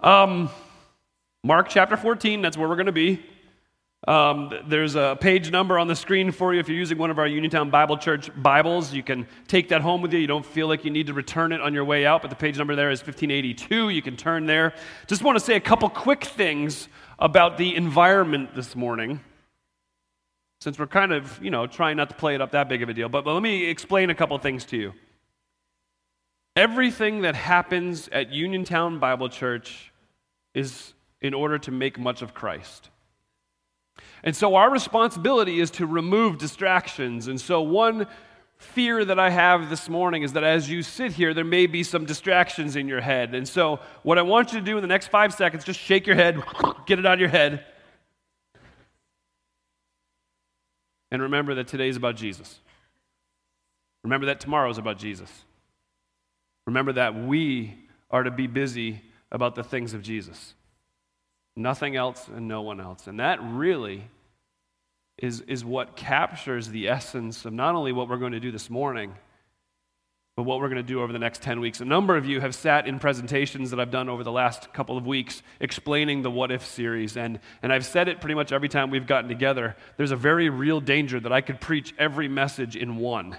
Um, Mark chapter 14, that's where we're going to be. Um, there's a page number on the screen for you if you're using one of our Uniontown Bible Church Bibles. You can take that home with you. You don't feel like you need to return it on your way out, but the page number there is 1582. You can turn there. Just want to say a couple quick things about the environment this morning, since we're kind of, you know, trying not to play it up that big of a deal. But, but let me explain a couple things to you. Everything that happens at Uniontown Bible Church is in order to make much of Christ. And so our responsibility is to remove distractions. And so one fear that I have this morning is that as you sit here, there may be some distractions in your head. And so what I want you to do in the next five seconds, just shake your head, get it out of your head. And remember that today is about Jesus. Remember that tomorrow is about Jesus. Remember that we are to be busy about the things of Jesus. Nothing else and no one else. And that really is, is what captures the essence of not only what we're going to do this morning, but what we're going to do over the next 10 weeks. A number of you have sat in presentations that I've done over the last couple of weeks explaining the What If series. And, and I've said it pretty much every time we've gotten together. There's a very real danger that I could preach every message in one.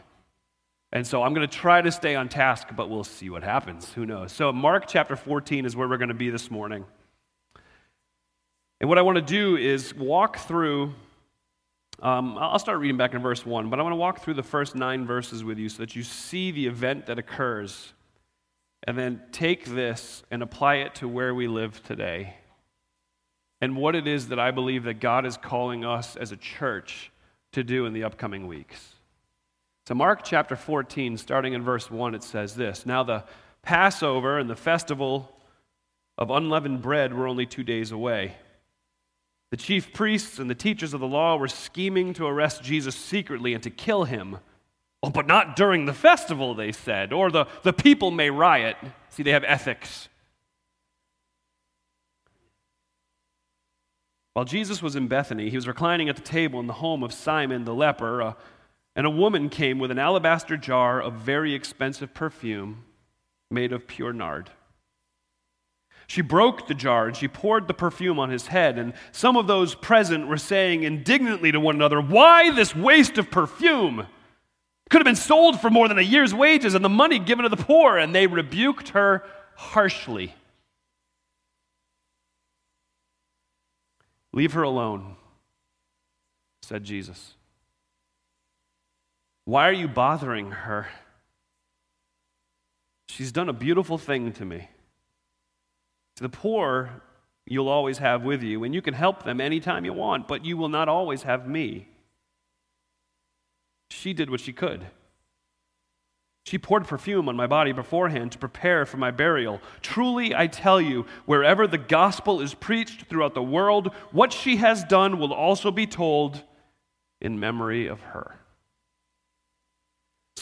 And so I'm going to try to stay on task, but we'll see what happens. Who knows? So, Mark chapter 14 is where we're going to be this morning. And what I want to do is walk through, um, I'll start reading back in verse 1, but I want to walk through the first nine verses with you so that you see the event that occurs, and then take this and apply it to where we live today, and what it is that I believe that God is calling us as a church to do in the upcoming weeks. So, Mark chapter 14, starting in verse 1, it says this Now the Passover and the festival of unleavened bread were only two days away. The chief priests and the teachers of the law were scheming to arrest Jesus secretly and to kill him. Oh, but not during the festival, they said, or the, the people may riot. See, they have ethics. While Jesus was in Bethany, he was reclining at the table in the home of Simon the leper, uh, and a woman came with an alabaster jar of very expensive perfume made of pure nard. She broke the jar and she poured the perfume on his head. And some of those present were saying indignantly to one another, Why this waste of perfume? Could have been sold for more than a year's wages and the money given to the poor. And they rebuked her harshly. Leave her alone, said Jesus. Why are you bothering her? She's done a beautiful thing to me. To the poor, you'll always have with you, and you can help them anytime you want, but you will not always have me. She did what she could. She poured perfume on my body beforehand to prepare for my burial. Truly, I tell you, wherever the gospel is preached throughout the world, what she has done will also be told in memory of her.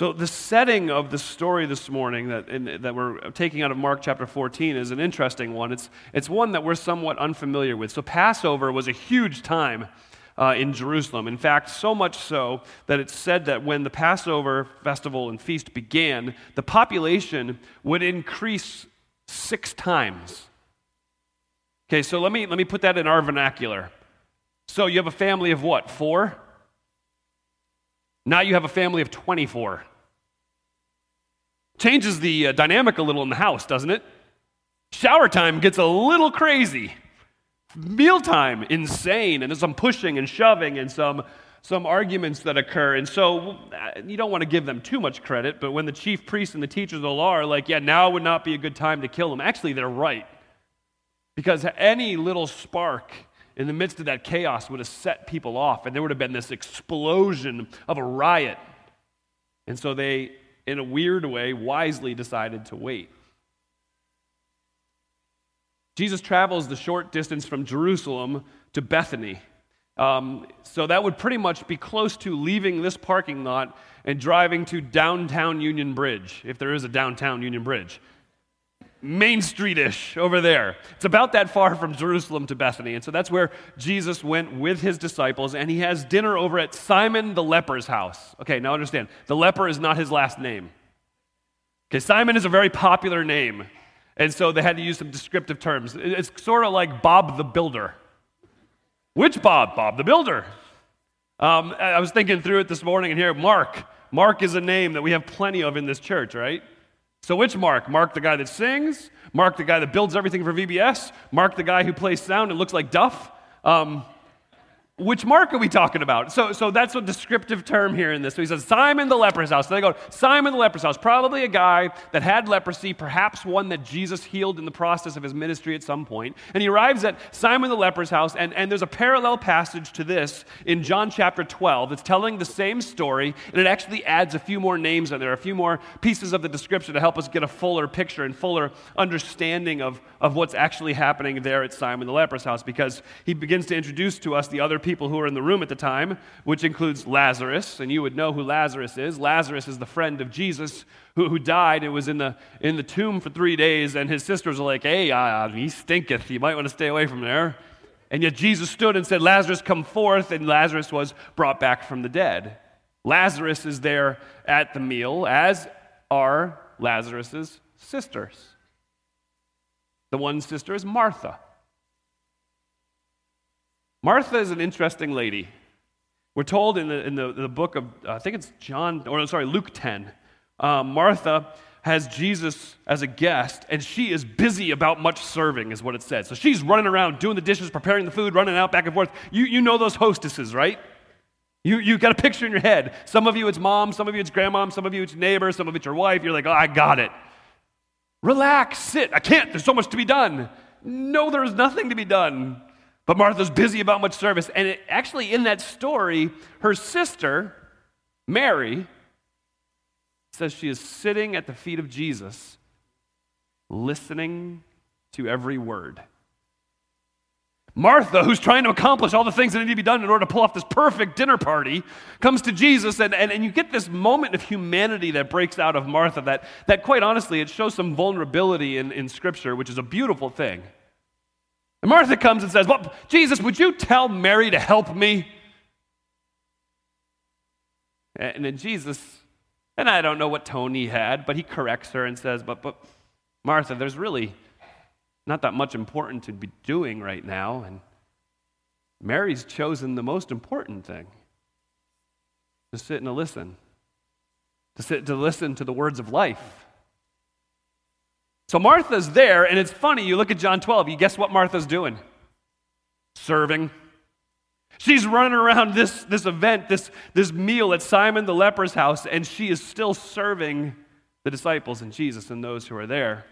So, the setting of the story this morning that, in, that we're taking out of Mark chapter 14 is an interesting one. It's, it's one that we're somewhat unfamiliar with. So, Passover was a huge time uh, in Jerusalem. In fact, so much so that it's said that when the Passover festival and feast began, the population would increase six times. Okay, so let me, let me put that in our vernacular. So, you have a family of what? Four? Now you have a family of 24. Changes the uh, dynamic a little in the house, doesn't it? Shower time gets a little crazy. Mealtime, insane, and there's some pushing and shoving and some, some arguments that occur. And so uh, you don't want to give them too much credit, but when the chief priests and the teachers of the law are like, yeah, now would not be a good time to kill them, actually, they're right. Because any little spark in the midst of that chaos would have set people off, and there would have been this explosion of a riot. And so they, in a weird way, wisely decided to wait. Jesus travels the short distance from Jerusalem to Bethany. Um, so that would pretty much be close to leaving this parking lot and driving to downtown Union Bridge, if there is a downtown Union Bridge. Main Street-ish over there. It's about that far from Jerusalem to Bethany. And so that's where Jesus went with his disciples, and he has dinner over at Simon the leper's house. Okay, now understand, the leper is not his last name. Okay, Simon is a very popular name. And so they had to use some descriptive terms. It's sort of like Bob the Builder. Which Bob? Bob the Builder. Um, I was thinking through it this morning, and here, Mark. Mark is a name that we have plenty of in this church, right? So, which Mark? Mark, the guy that sings? Mark, the guy that builds everything for VBS? Mark, the guy who plays sound and looks like Duff? Um, which mark are we talking about? So, so that's a descriptive term here in this. So he says, Simon the leper's house. So they go, Simon the leper's house, probably a guy that had leprosy, perhaps one that Jesus healed in the process of his ministry at some point. And he arrives at Simon the leper's house, and, and there's a parallel passage to this in John chapter 12. It's telling the same story, and it actually adds a few more names in there, a few more pieces of the description to help us get a fuller picture and fuller understanding of, of what's actually happening there at Simon the leper's house, because he begins to introduce to us the other people people who were in the room at the time, which includes Lazarus, and you would know who Lazarus is. Lazarus is the friend of Jesus who, who died and was in the, in the tomb for three days, and his sisters were like, hey, uh, he stinketh. You might want to stay away from there. And yet Jesus stood and said, Lazarus, come forth, and Lazarus was brought back from the dead. Lazarus is there at the meal, as are Lazarus's sisters. The one sister is Martha. Martha is an interesting lady. We're told in the, in the, the book of, I think it's John, or sorry, Luke 10. Um, Martha has Jesus as a guest, and she is busy about much serving, is what it says. So she's running around doing the dishes, preparing the food, running out back and forth. You, you know those hostesses, right? You, you got a picture in your head. Some of you it's mom, some of you it's grandmom, some of you it's neighbor, some of it's your wife. You're like, oh, I got it. Relax, sit. I can't. There's so much to be done. No, there's nothing to be done. But Martha's busy about much service. And it, actually, in that story, her sister, Mary, says she is sitting at the feet of Jesus, listening to every word. Martha, who's trying to accomplish all the things that need to be done in order to pull off this perfect dinner party, comes to Jesus, and, and, and you get this moment of humanity that breaks out of Martha that, that, quite honestly, it shows some vulnerability in, in Scripture, which is a beautiful thing. And Martha comes and says, Well, Jesus, would you tell Mary to help me? And then Jesus, and I don't know what tone he had, but he corrects her and says, But, but Martha, there's really not that much important to be doing right now. And Mary's chosen the most important thing to sit and to listen, to sit to listen to the words of life. So Martha's there, and it's funny. You look at John 12, you guess what Martha's doing? Serving. She's running around this, this event, this, this meal at Simon the leper's house, and she is still serving the disciples and Jesus and those who are there.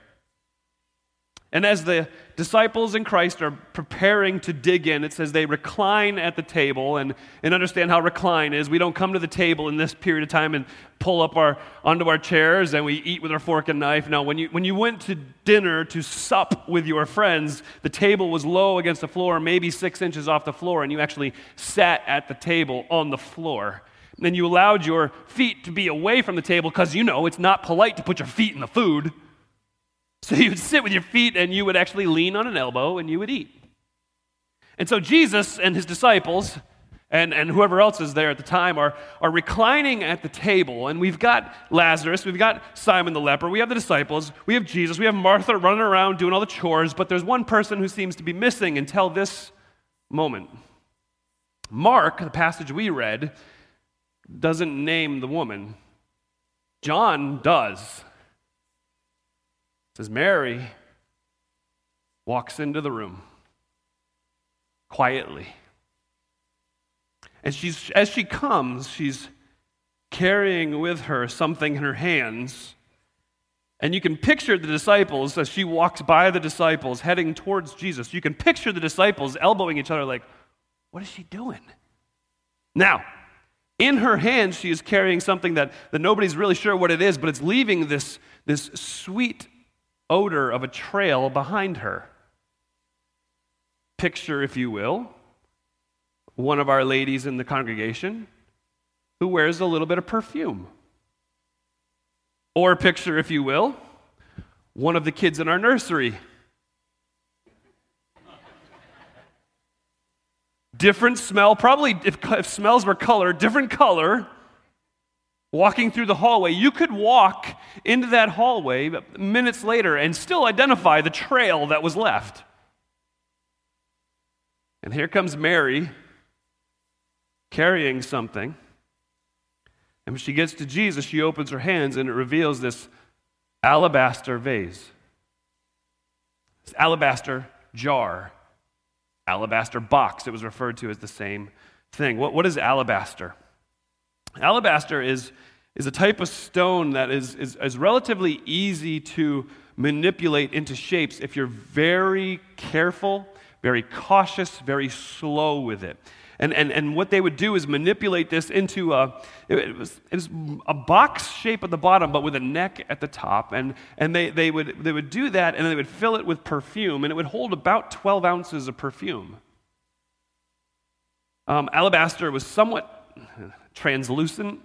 And as the disciples in Christ are preparing to dig in, it says they recline at the table and, and understand how recline is. We don't come to the table in this period of time and pull up our, onto our chairs and we eat with our fork and knife. No, when you, when you went to dinner to sup with your friends, the table was low against the floor, maybe six inches off the floor, and you actually sat at the table on the floor. And then you allowed your feet to be away from the table because you know it's not polite to put your feet in the food. So you would sit with your feet and you would actually lean on an elbow and you would eat. And so Jesus and his disciples and, and whoever else is there at the time are, are reclining at the table. And we've got Lazarus, we've got Simon the leper, we have the disciples, we have Jesus, we have Martha running around doing all the chores, but there's one person who seems to be missing until this moment. Mark, the passage we read, doesn't name the woman. John does says Mary walks into the room quietly. And she's, as she comes, she's carrying with her something in her hands. And you can picture the disciples as she walks by the disciples heading towards Jesus. You can picture the disciples elbowing each other, like, what is she doing? Now, in her hands, she is carrying something that, that nobody's really sure what it is, but it's leaving this, this sweet odor of a trail behind her. Picture, if you will, one of our ladies in the congregation who wears a little bit of perfume. Or picture, if you will, one of the kids in our nursery. different smell, probably if, if, smells were color, different color, walking through the hallway. You could walk into that hallway minutes later and still identify the trail that was left. And here comes Mary carrying something. And when she gets to Jesus, she opens her hands and it reveals this alabaster vase, this alabaster jar, alabaster box. It was referred to as the same thing. What, what is alabaster? Alabaster is, is a type of stone that is, is, is relatively easy to manipulate into shapes if you're very careful, very cautious, very slow with it. And, and, and what they would do is manipulate this into a, it was, it was a box shape at the bottom, but with a neck at the top. And, and they, they, would, they would do that, and they would fill it with perfume, and it would hold about 12 ounces of perfume. Um, alabaster was somewhat translucent,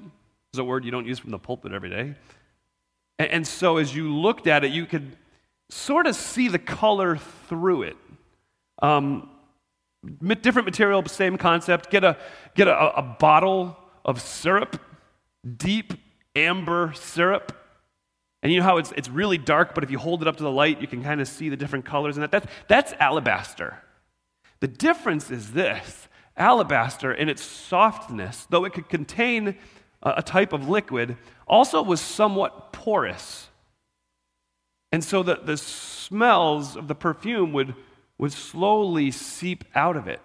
is a word you don't use from the pulpit every day. And, and so as you looked at it, you could sort of see the color through it. Um, different material, same concept. Get a, get a, a bottle of syrup, deep amber syrup. And you know how it's, it's really dark, but if you hold it up to the light, you can kind of see the different colors in that. That's, that's alabaster. The difference is this alabaster, in its softness, though it could contain a, type of liquid, also was somewhat porous. And so the, the smells of the perfume would would slowly seep out of it.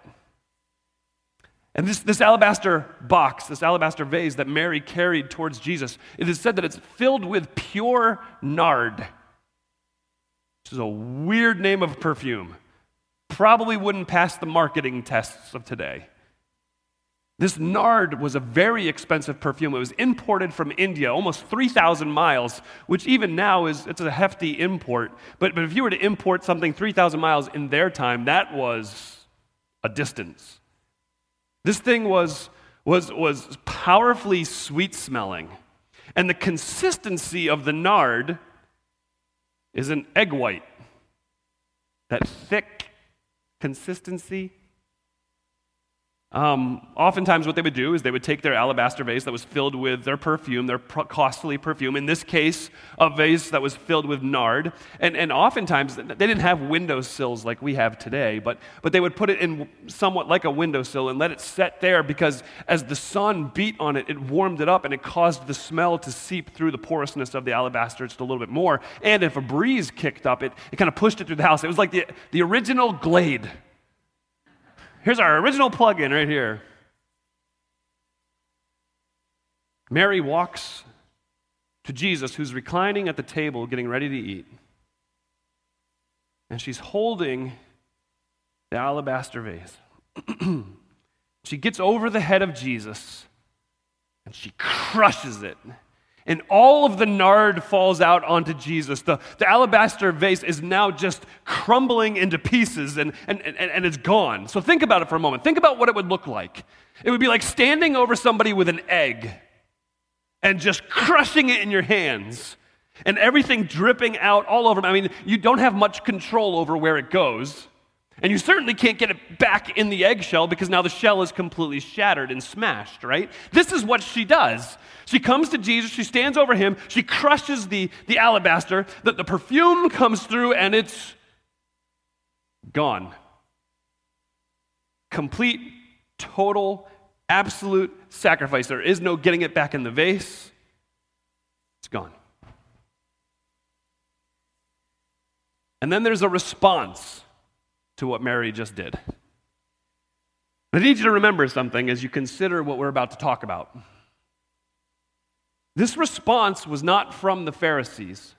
And this, this alabaster box, this alabaster vase that Mary carried towards Jesus, it is said that it's filled with pure nard, which is a weird name of perfume. Probably wouldn't pass the marketing tests of today. This nard was a very expensive perfume. It was imported from India, almost 3,000 miles, which even now is it's a hefty import. But, but if you were to import something 3,000 miles in their time, that was a distance. This thing was, was, was powerfully sweet smelling. And the consistency of the nard is an egg white. That thick consistency um, oftentimes, what they would do is they would take their alabaster vase that was filled with their perfume, their costly perfume, in this case, a vase that was filled with nard. And, and oftentimes, they didn't have windowsills like we have today, but, but they would put it in somewhat like a windowsill and let it set there because as the sun beat on it, it warmed it up and it caused the smell to seep through the porousness of the alabaster just a little bit more. And if a breeze kicked up, it, it kind of pushed it through the house. It was like the, the original Glade. Here's our original plug-in right here. Mary walks to Jesus, who's reclining at the table getting ready to eat. And she's holding the alabaster vase. she gets over the head of Jesus and she crushes it and all of the nard falls out onto Jesus. The, the alabaster vase is now just crumbling into pieces and, and, and, and it's gone. So think about it for a moment. Think about what it would look like. It would be like standing over somebody with an egg and just crushing it in your hands and everything dripping out all over. I mean, you don't have much control over where it goes. And you certainly can't get it back in the eggshell because now the shell is completely shattered and smashed, right? This is what she does. She comes to Jesus, she stands over him, she crushes the, the alabaster, that the perfume comes through and it's gone. Complete, total, absolute sacrifice. There is no getting it back in the vase. It's gone. And then there's a response to what Mary just did. I need you to remember something as you consider what we're about to talk about. This response was not from the Pharisees.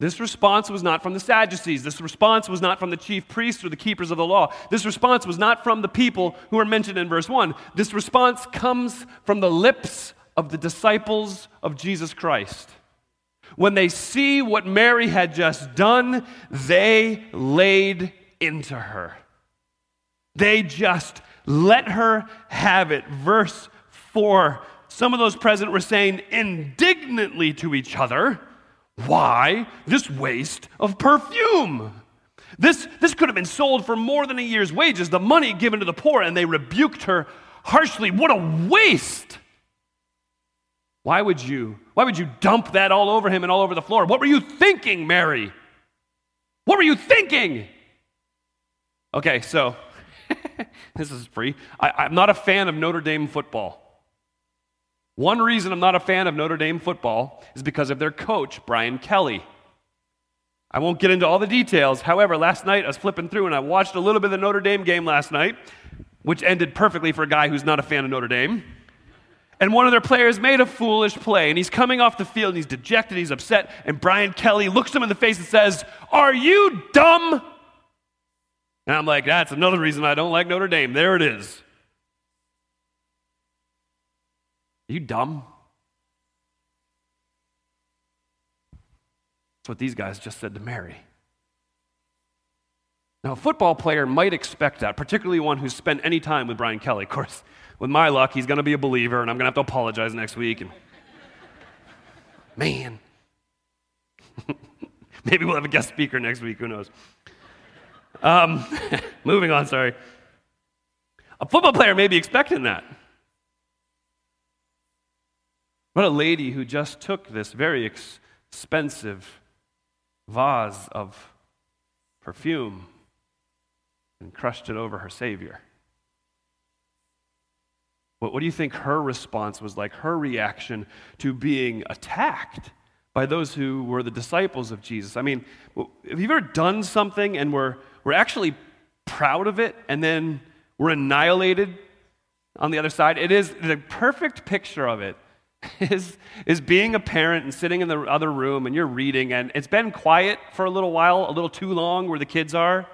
This response was not from the Sadducees. This response was not from the chief priests or the keepers of the law. This response was not from the people who are mentioned in verse 1. This response comes from the lips of the disciples of Jesus Christ. When they see what Mary had just done, they laid into her. They just let her have it. Verse 4 some of those present were saying indignantly to each other, Why this waste of perfume? This, this could have been sold for more than a year's wages, the money given to the poor, and they rebuked her harshly. What a waste! Why would you? Why would you dump that all over him and all over the floor? What were you thinking, Mary? What were you thinking? Okay, so this is free. I, I'm not a fan of Notre Dame football. One reason I'm not a fan of Notre Dame football is because of their coach, Brian Kelly. I won't get into all the details. However, last night I was flipping through and I watched a little bit of the Notre Dame game last night, which ended perfectly for a guy who's not a fan of Notre Dame. And one of their players made a foolish play, and he's coming off the field and he's dejected, he's upset, and Brian Kelly looks him in the face and says, Are you dumb? And I'm like, That's another reason I don't like Notre Dame. There it is. Are you dumb? That's what these guys just said to Mary. Now, a football player might expect that, particularly one who's spent any time with Brian Kelly. Of course, with my luck, he's going to be a believer, and I'm going to have to apologize next week. And man, maybe we'll have a guest speaker next week. Who knows? Um, moving on. Sorry. A football player may be expecting that. What a lady who just took this very expensive vase of perfume and crushed it over her Savior. What, what do you think her response was like, her reaction to being attacked by those who were the disciples of Jesus? I mean, have you ever done something and we're, we're actually proud of it and then we're annihilated on the other side? It is the perfect picture of it is, is being a parent and sitting in the other room and you're reading and it's been quiet for a little while, a little too long where the kids are.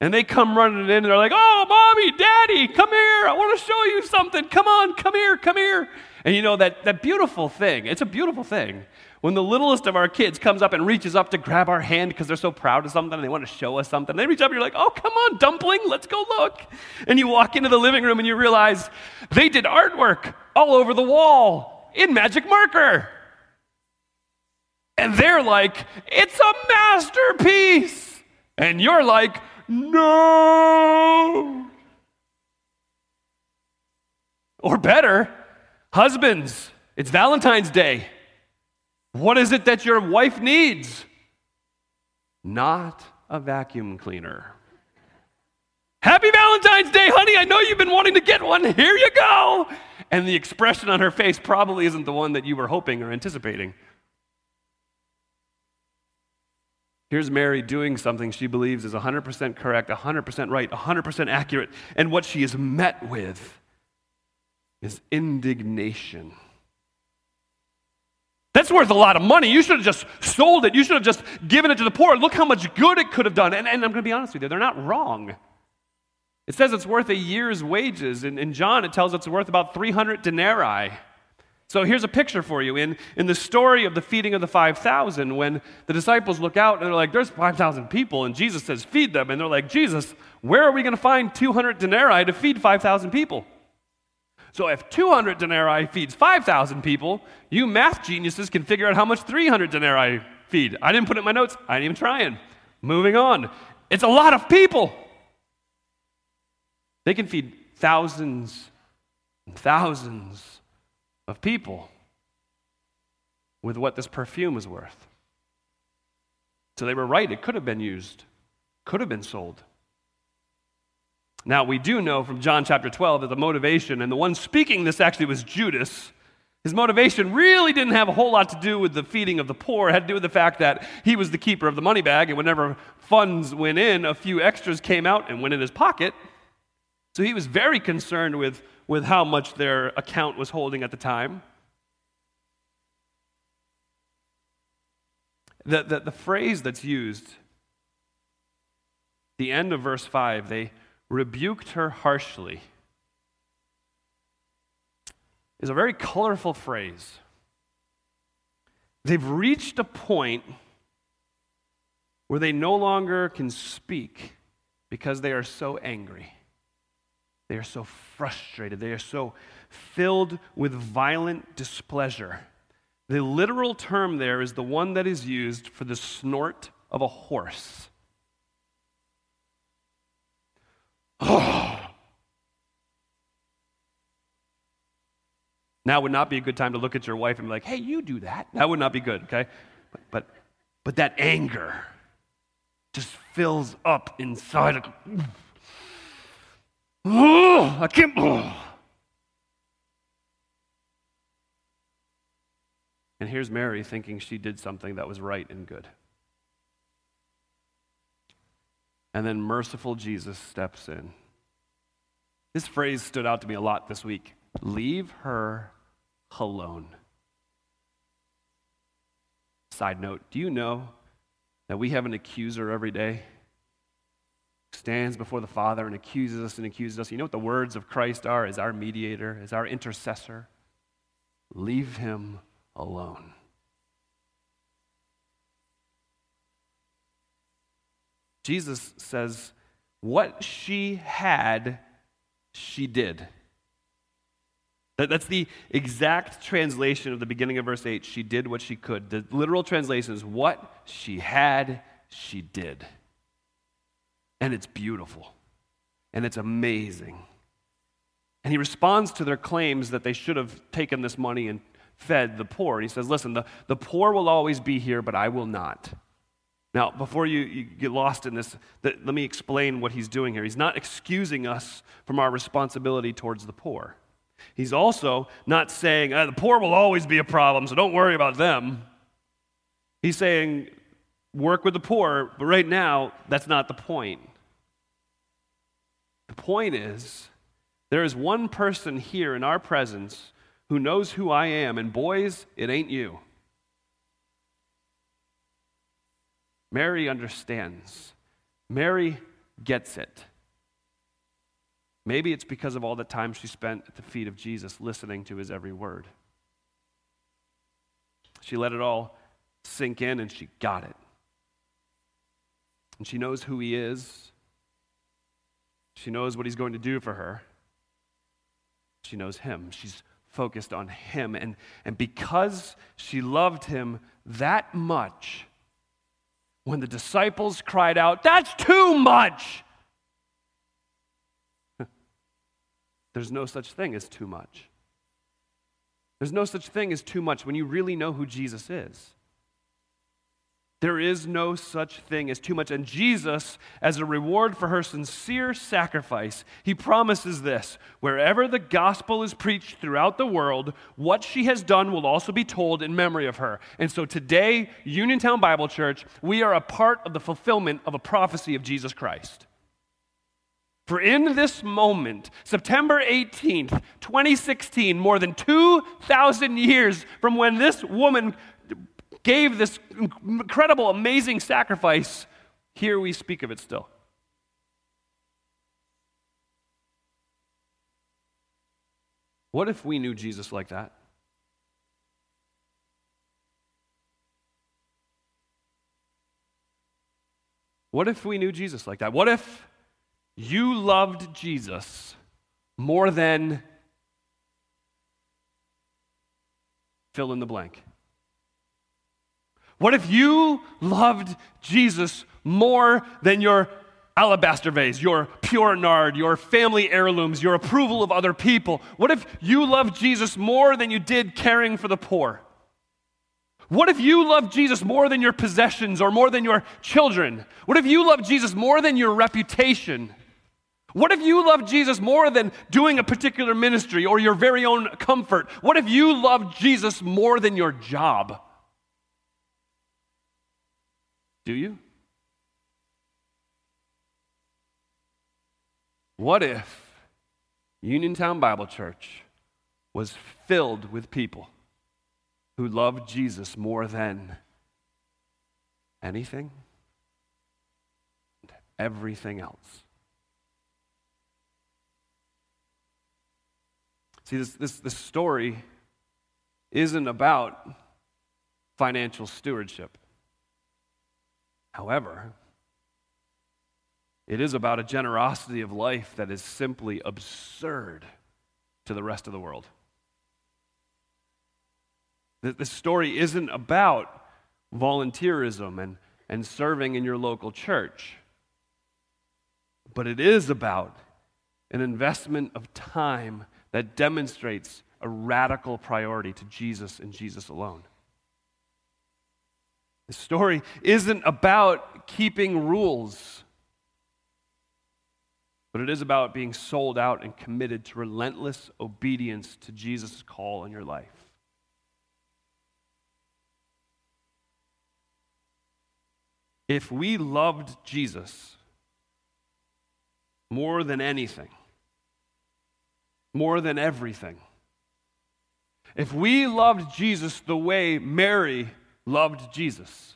And they come running in and they're like, oh, mommy, daddy, come here. I want to show you something. Come on, come here, come here. And you know, that, that beautiful thing, it's a beautiful thing. When the littlest of our kids comes up and reaches up to grab our hand because they're so proud of something and they want to show us something, they reach up and you're like, oh, come on, dumpling, let's go look. And you walk into the living room and you realize they did artwork all over the wall in magic marker. And they're like, it's a masterpiece. And you're like, no. Or better, husbands, it's Valentine's Day. What is it that your wife needs? Not a vacuum cleaner. Happy Valentine's Day, honey. I know you've been wanting to get one. Here you go. And the expression on her face probably isn't the one that you were hoping or anticipating. Here's Mary doing something she believes is 100% correct, 100% right, 100% accurate. And what she is met with is indignation. That's worth a lot of money. You should have just sold it. You should have just given it to the poor. Look how much good it could have done. And, and I'm going to be honest with you, they're not wrong. It says it's worth a year's wages. In, in John, it tells it's worth about 300 denarii. So here's a picture for you. In, in the story of the feeding of the 5,000, when the disciples look out and they're like, there's 5,000 people, and Jesus says, feed them. And they're like, Jesus, where are we going to find 200 denarii to feed 5,000 people? So if 200 denarii feeds 5,000 people, you math geniuses can figure out how much 300 denarii feed. I didn't put it in my notes, I didn't even try it. Moving on. It's a lot of people. They can feed thousands and thousands of people with what this perfume is worth. So they were right. It could have been used, could have been sold. Now, we do know from John chapter 12 that the motivation, and the one speaking this actually was Judas. His motivation really didn't have a whole lot to do with the feeding of the poor. It had to do with the fact that he was the keeper of the money bag, and whenever funds went in, a few extras came out and went in his pocket. So he was very concerned with with how much their account was holding at the time. The, the, the phrase that's used, the end of verse 5, they rebuked her harshly, is a very colorful phrase. They've reached a point where they no longer can speak because they are so angry. They are so frustrated. They are so filled with violent displeasure. The literal term there is the one that is used for the snort of a horse. Oh. Now would not be a good time to look at your wife and be like, hey, you do that. That would not be good, okay? But, but, but that anger just fills up inside. Oh, I can't. Oh. And here's Mary thinking she did something that was right and good. And then merciful Jesus steps in. This phrase stood out to me a lot this week leave her alone. Side note do you know that we have an accuser every day? Stands before the Father and accuses us and accuses us. You know what the words of Christ are as our mediator, as our intercessor? Leave him alone. Jesus says, What she had, she did. That's the exact translation of the beginning of verse 8. She did what she could. The literal translation is what she had, she did. And it's beautiful. And it's amazing. And he responds to their claims that they should have taken this money and fed the poor. And he says, Listen, the, the poor will always be here, but I will not. Now, before you, you get lost in this, let me explain what he's doing here. He's not excusing us from our responsibility towards the poor. He's also not saying, uh, the poor will always be a problem, so don't worry about them. He's saying, work with the poor, but right now, that's not the point. The point is, there is one person here in our presence who knows who I am, and boys, it ain't you. Mary understands. Mary gets it. Maybe it's because of all the time she spent at the feet of Jesus listening to his every word. She let it all sink in and she got it. And she knows who he is. She knows what he's going to do for her. She knows him. She's focused on him. And, and because she loved him that much, when the disciples cried out, That's too much! There's no such thing as too much. There's no such thing as too much when you really know who Jesus is. There is no such thing as too much. And Jesus, as a reward for her sincere sacrifice, he promises this wherever the gospel is preached throughout the world, what she has done will also be told in memory of her. And so today, Uniontown Bible Church, we are a part of the fulfillment of a prophecy of Jesus Christ. For in this moment, September 18th, 2016, more than 2,000 years from when this woman gave this incredible, amazing sacrifice, here we speak of it still. What if we knew Jesus like that? What if we knew Jesus like that? What if you loved Jesus more than fill in the blank? What if you loved Jesus more than your alabaster vase, your pure nard, your family heirlooms, your approval of other people? What if you loved Jesus more than you did caring for the poor? What if you loved Jesus more than your possessions or more than your children? What if you loved Jesus more than your reputation? What if you loved Jesus more than doing a particular ministry or your very own comfort? What if you loved Jesus more than your job? Do you? What if Uniontown Bible Church was filled with people who loved Jesus more than anything and everything else? See, this, this, this story isn't about financial stewardship. However, it is about a generosity of life that is simply absurd to the rest of the world. This story isn't about volunteerism and, and serving in your local church, but it is about an investment of time that demonstrates a radical priority to Jesus and Jesus alone. The story isn't about keeping rules, but it is about being sold out and committed to relentless obedience to Jesus' call in your life. If we loved Jesus more than anything, more than everything, if we loved Jesus the way Mary loved Jesus,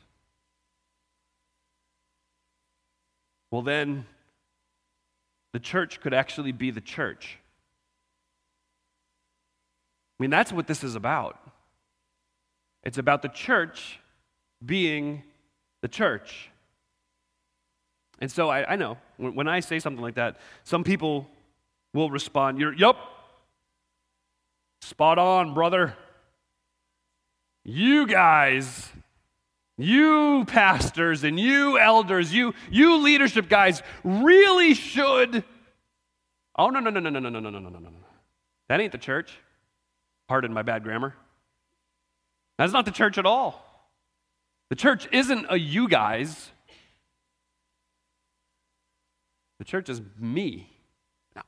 well, then the church could actually be the church. I mean, that's what this is about. It's about the church being the church. And so I, I know when, when, I say something like that, some people will respond, You're, Yup, spot on, brother. You guys, you pastors and you elders, you, you leadership guys really should. Oh, no, no, no, no, no, no, no, no, no, no, no, no. That ain't the church. Pardon my bad grammar. That's not the church at all. The church isn't a you guys. The church is me.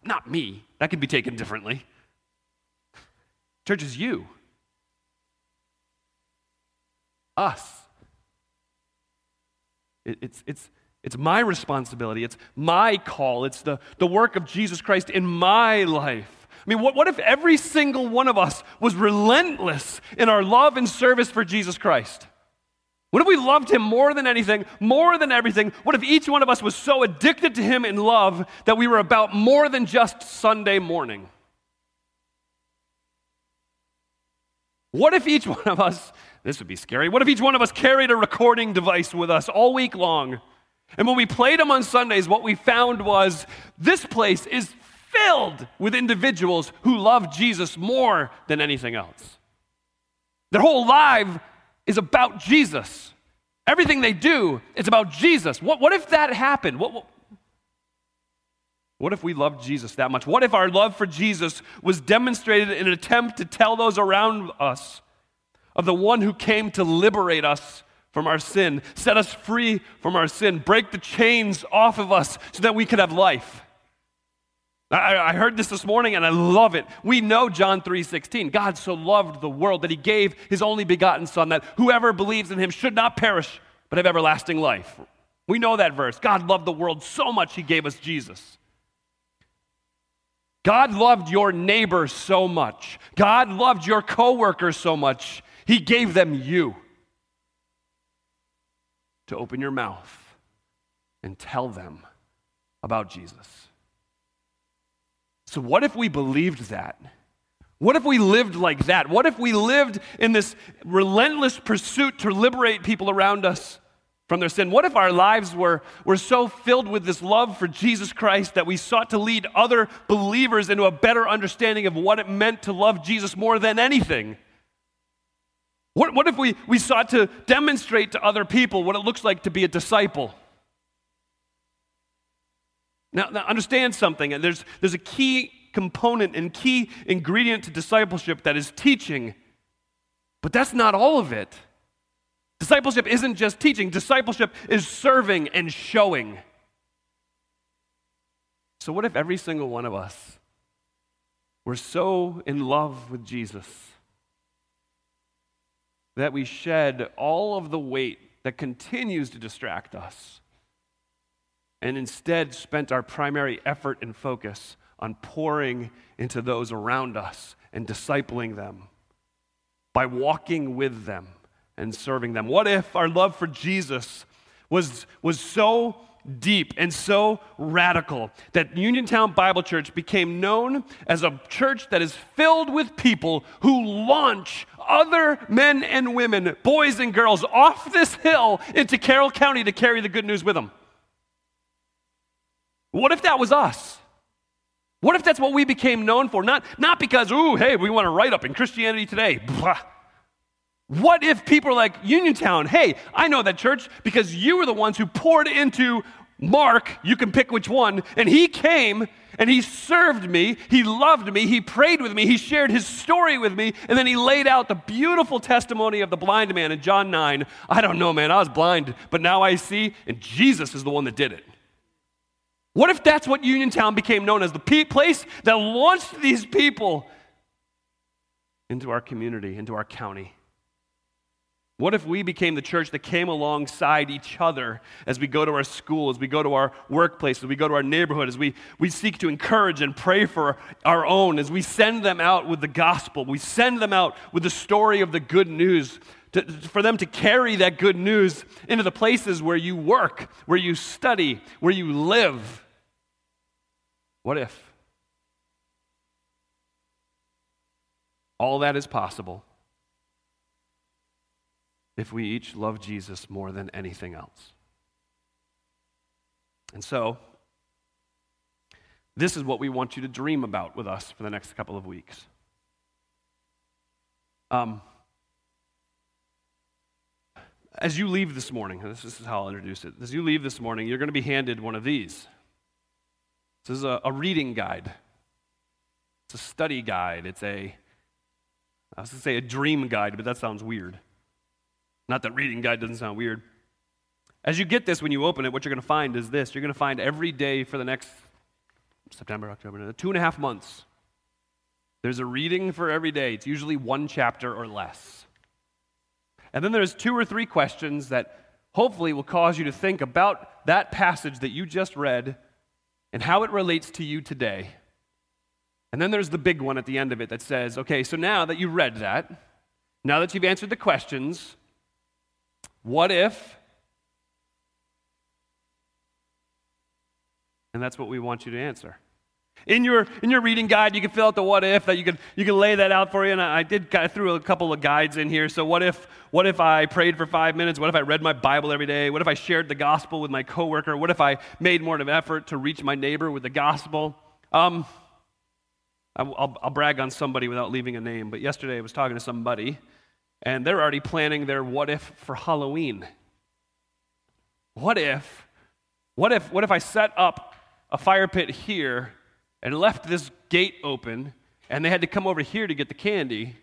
not me. That could be taken differently. Church is you. Us. It, it's, it's, it's my responsibility. It's my call. It's the, the work of Jesus Christ in my life. I mean, what, what if every single one of us was relentless in our love and service for Jesus Christ? What if we loved him more than anything, more than everything? What if each one of us was so addicted to him in love that we were about more than just Sunday morning? What if each one of us, this would be scary, what if each one of us carried a recording device with us all week long? And when we played them on Sundays, what we found was this place is filled with individuals who love Jesus more than anything else. Their whole life is about Jesus. Everything they do, it's about Jesus. What, what if that happened? What, what, what if we loved Jesus that much? What if our love for Jesus was demonstrated in an attempt to tell those around us of the one who came to liberate us from our sin, set us free from our sin, break the chains off of us so that we could have life? I, I heard this this morning and I love it. We know John 3:16. God so loved the world that he gave his only begotten son that whoever believes in him should not perish but have everlasting life. We know that verse. God loved the world so much he gave us Jesus. God loved your neighbor so much. God loved your coworker so much. He gave them you to open your mouth and tell them about Jesus. So, what if we believed that? What if we lived like that? What if we lived in this relentless pursuit to liberate people around us from their sin? What if our lives were, were so filled with this love for Jesus Christ that we sought to lead other believers into a better understanding of what it meant to love Jesus more than anything? What, what if we, we sought to demonstrate to other people what it looks like to be a disciple? Now, now understand something. There's, there's a key component and key ingredient to discipleship that is teaching, but that's not all of it. Discipleship isn't just teaching, discipleship is serving and showing. So, what if every single one of us were so in love with Jesus that we shed all of the weight that continues to distract us? and instead spent our primary effort and focus on pouring into those around us and discipling them by walking with them and serving them. What if our love for Jesus was, was so deep and so radical that Uniontown Bible Church became known as a church that is filled with people who launch other men and women, boys and girls, off this hill into Carroll County to carry the good news with them? What if that was us? What if that's what we became known for? Not, not because, ooh, hey, we want to write up in Christianity today. Blah. What if people are like, Uniontown, hey, I know that church because you were the ones who poured into Mark, you can pick which one, and he came and he served me, he loved me, he prayed with me, he shared his story with me, and then he laid out the beautiful testimony of the blind man in John 9. I don't know, man, I was blind, but now I see, and Jesus is the one that did it. What if that's what Uniontown became known as? The place that launched these people into our community, into our county? What if we became the church that came alongside each other as we go to our school, as we go to our workplace, as we go to our neighborhood, as we, we seek to encourage and pray for our own, as we send them out with the gospel, we send them out with the story of the good news, to, for them to carry that good news into the places where you work, where you study, where you live. What if? All that is possible if we each love Jesus more than anything else. And so, this is what we want you to dream about with us for the next couple of weeks. Um, as you leave this morning, this is how I'll introduce it. As you leave this morning, you're going to be handed one of these. This is a, a reading guide. It's a study guide. It's a, I was going to say a dream guide, but that sounds weird. Not that reading guide doesn't sound weird. As you get this, when you open it, what you're going to find is this. You're going to find every day for the next September, October, two and a half months. There's a reading for every day. It's usually one chapter or less. And then there's two or three questions that hopefully will cause you to think about that passage that you just read and how it relates to you today. And then there's the big one at the end of it that says, okay, so now that you've read that, now that you've answered the questions, what if? And that's what we want you to answer. In your, in your reading guide, you can fill out the what if that you can, you can lay that out for you. And I, I did I threw a couple of guides in here. So what if what if I prayed for five minutes? What if I read my Bible every day? What if I shared the gospel with my coworker? What if I made more of an effort to reach my neighbor with the gospel? Um, I'll, I'll brag on somebody without leaving a name. But yesterday I was talking to somebody, and they're already planning their what if for Halloween. What if? What if? What if I set up a fire pit here and left this gate open, and they had to come over here to get the candy,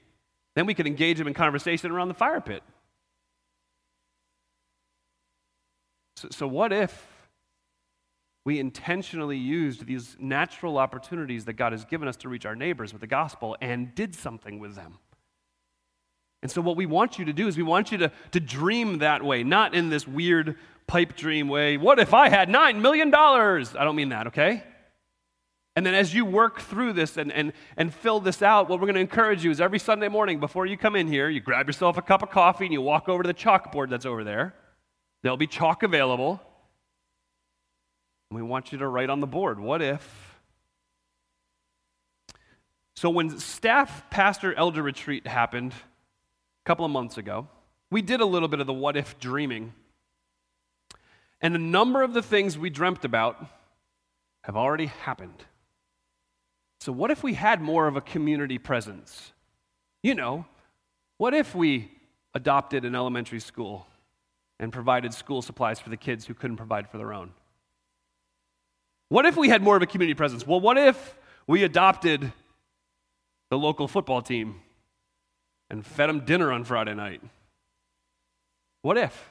then we could engage them in conversation around the fire pit. So, so what if we intentionally used these natural opportunities that God has given us to reach our neighbors with the gospel and did something with them? And so, what we want you to do is we want you to, to dream that way, not in this weird pipe dream way. What if I had $9 million? I don't mean that, okay? And then as you work through this and, and, and fill this out, what we're going to encourage you is every Sunday morning before you come in here, you grab yourself a cup of coffee and you walk over to the chalkboard that's over there. There'll be chalk available. And we want you to write on the board, what if? So when staff pastor elder retreat happened a couple of months ago, we did a little bit of the what if dreaming. And a number of the things we dreamt about have already happened. So, what if we had more of a community presence? You know, what if we adopted an elementary school and provided school supplies for the kids who couldn't provide for their own? What if we had more of a community presence? Well, what if we adopted the local football team and fed them dinner on Friday night? What if?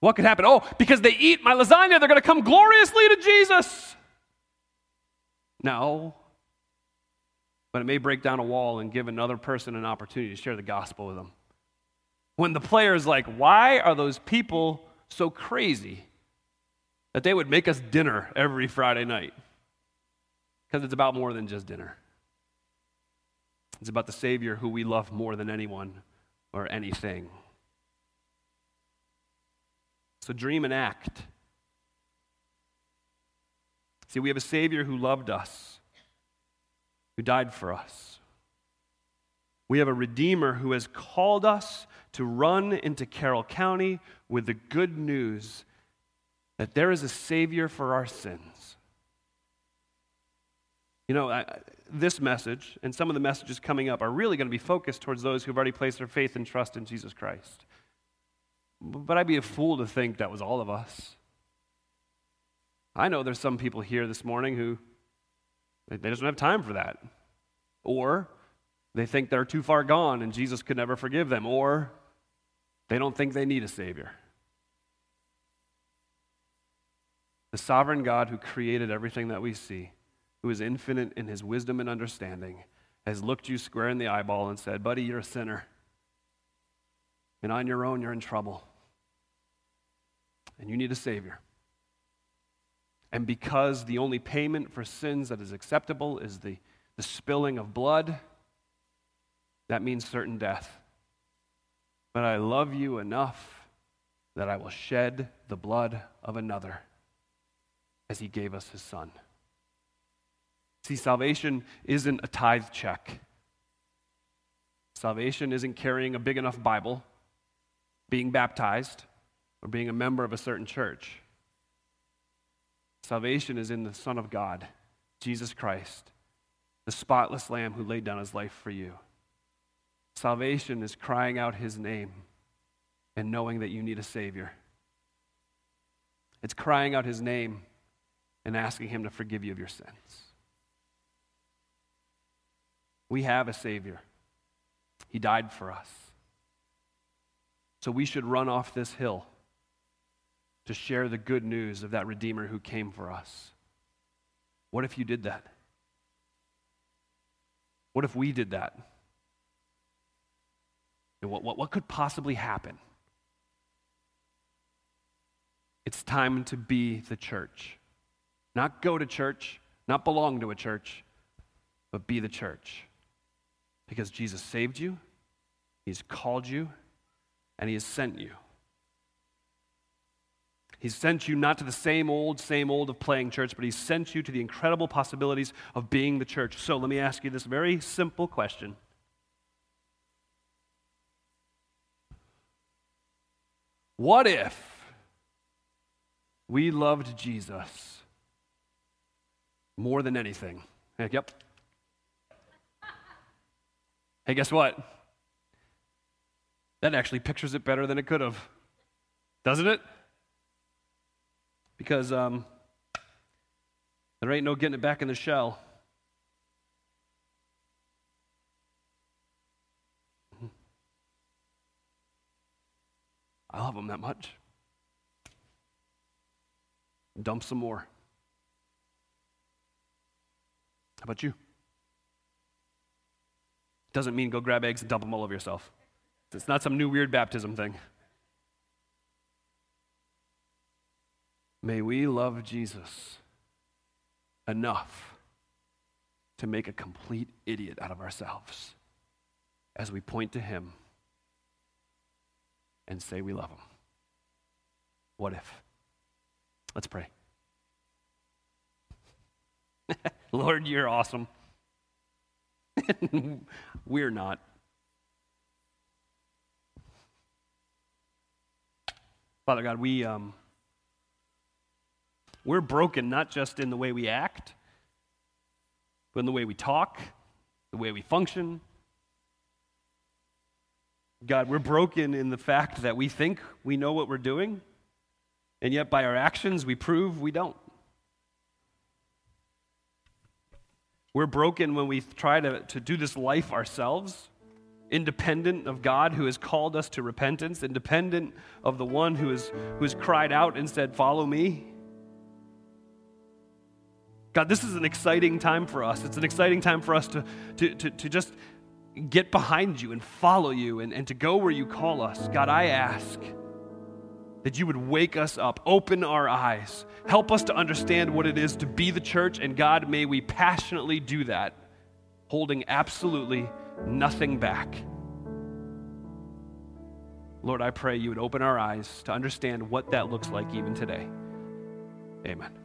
What could happen? Oh, because they eat my lasagna, they're going to come gloriously to Jesus. No. But it may break down a wall and give another person an opportunity to share the gospel with them. When the player is like, why are those people so crazy that they would make us dinner every Friday night? Because it's about more than just dinner. It's about the Savior who we love more than anyone or anything. So dream and act. See, we have a Savior who loved us, who died for us. We have a Redeemer who has called us to run into Carroll County with the good news that there is a Savior for our sins. You know, I, this message and some of the messages coming up are really going to be focused towards those who've already placed their faith and trust in Jesus Christ. But I'd be a fool to think that was all of us. I know there's some people here this morning who They just don't have time for that. Or they think they're too far gone and Jesus could never forgive them. Or they don't think they need a Savior. The sovereign God who created everything that we see, who is infinite in his wisdom and understanding, has looked you square in the eyeball and said, Buddy, you're a sinner. And on your own, you're in trouble. And you need a Savior. And because the only payment for sins that is acceptable is the, the spilling of blood, that means certain death. But I love you enough that I will shed the blood of another as he gave us his son. See, salvation isn't a tithe check. Salvation isn't carrying a big enough Bible, being baptized, or being a member of a certain church. Salvation is in the Son of God, Jesus Christ, the spotless Lamb who laid down his life for you. Salvation is crying out his name and knowing that you need a Savior. It's crying out his name and asking him to forgive you of your sins. We have a Savior, He died for us. So we should run off this hill to share the good news of that Redeemer who came for us. What if you did that? What if we did that? What, what, what could possibly happen? It's time to be the church. Not go to church, not belong to a church, but be the church. Because Jesus saved you, He's called you, and He has sent you. He's sent you not to the same old, same old of playing church, but He's sent you to the incredible possibilities of being the church. So let me ask you this very simple question What if we loved Jesus more than anything? Yep. Hey, guess what? That actually pictures it better than it could have. Doesn't it? Because um, there ain't no getting it back in the shell. I love them that much. Dump some more. How about you? Doesn't mean go grab eggs and dump them all over yourself. It's not some new weird baptism thing. May we love Jesus enough to make a complete idiot out of ourselves as we point to Him and say we love Him. What if? Let's pray. Lord, you're awesome. We're not. Father God, we, um, we're broken not just in the way we act, but in the way we talk, the way we function. God, we're broken in the fact that we think we know what we're doing, and yet by our actions we prove we don't. We're broken when we try to, to do this life ourselves, independent of God who has called us to repentance, independent of the one who, is, who has cried out and said, Follow me. God, this is an exciting time for us. It's an exciting time for us to, to, to, to just get behind you and follow you and, and to go where you call us. God, I ask that you would wake us up, open our eyes, help us to understand what it is to be the church, and God, may we passionately do that, holding absolutely nothing back. Lord, I pray you would open our eyes to understand what that looks like even today. Amen.